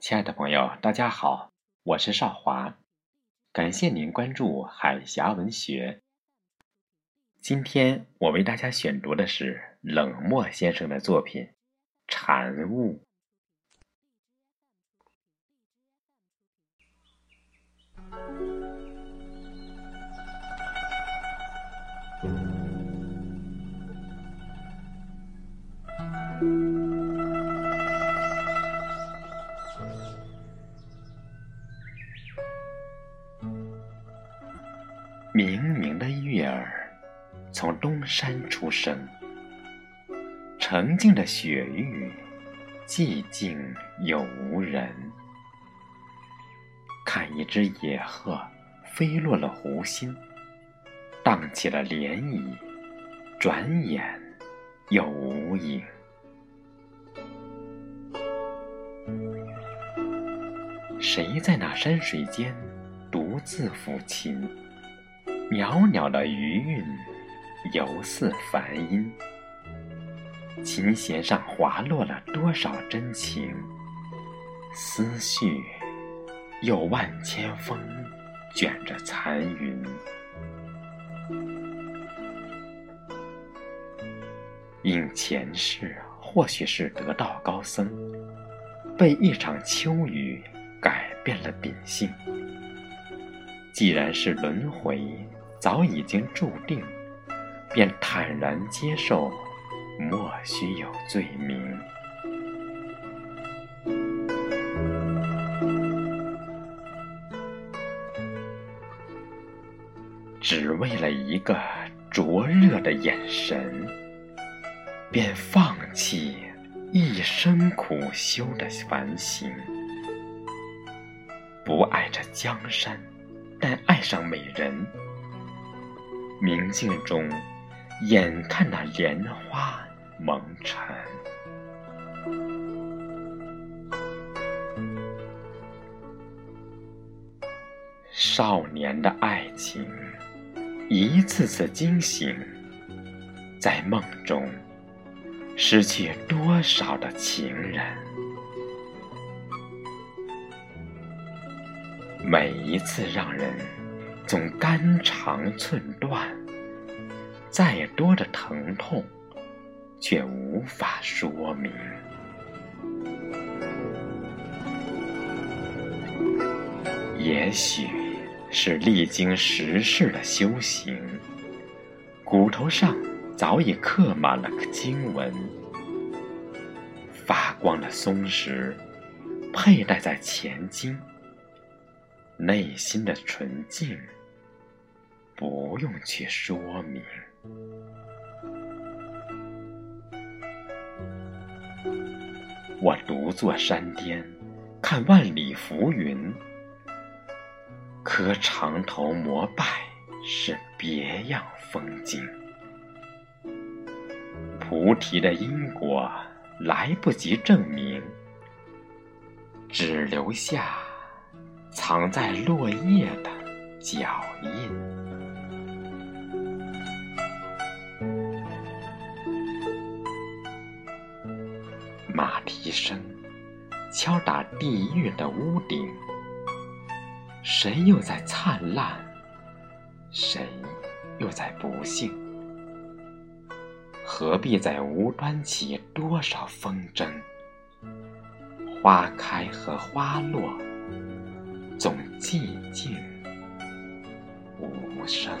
亲爱的朋友，大家好，我是少华，感谢您关注海峡文学。今天我为大家选读的是冷漠先生的作品《禅悟》。明明的月儿从东山出生，澄净的雪域寂静又无人。看一只野鹤飞落了湖心，荡起了涟漪，转眼又无影。谁在那山水间独自抚琴？袅袅的余韵，犹似梵音。琴弦上滑落了多少真情？思绪有万千风卷着残云。因前世或许是得道高僧，被一场秋雨改变了秉性。既然是轮回。早已经注定，便坦然接受，莫须有罪名。只为了一个灼热的眼神，便放弃一生苦修的梵行。不爱这江山，但爱上美人。明镜中，眼看那莲花蒙尘。少年的爱情，一次次惊醒，在梦中失去多少的情人？每一次让人。总肝肠寸断，再多的疼痛，却无法说明。也许是历经十世的修行，骨头上早已刻满了经文。发光的松石，佩戴在前襟，内心的纯净。不用去说明。我独坐山巅，看万里浮云。磕长头膜拜是别样风景。菩提的因果来不及证明，只留下藏在落叶的脚印。马蹄声敲打地狱的屋顶，谁又在灿烂？谁又在不幸？何必在无端起多少纷争？花开和花落，总寂静无声。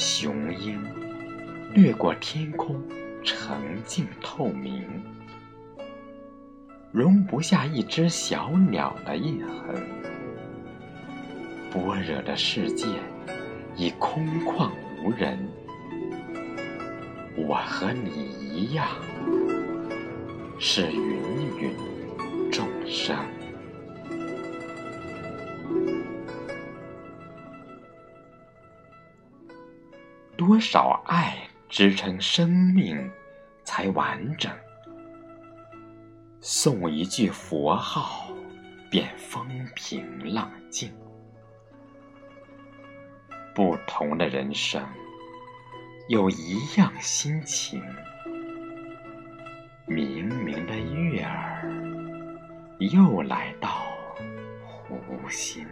雄鹰掠过天空，澄净透明，容不下一只小鸟的印痕。般若的世界已空旷无人，我和你一样，是芸芸众生。多少爱支撑生命才完整？送一句佛号，便风平浪静。不同的人生，有一样心情。明明的月儿又来到湖心。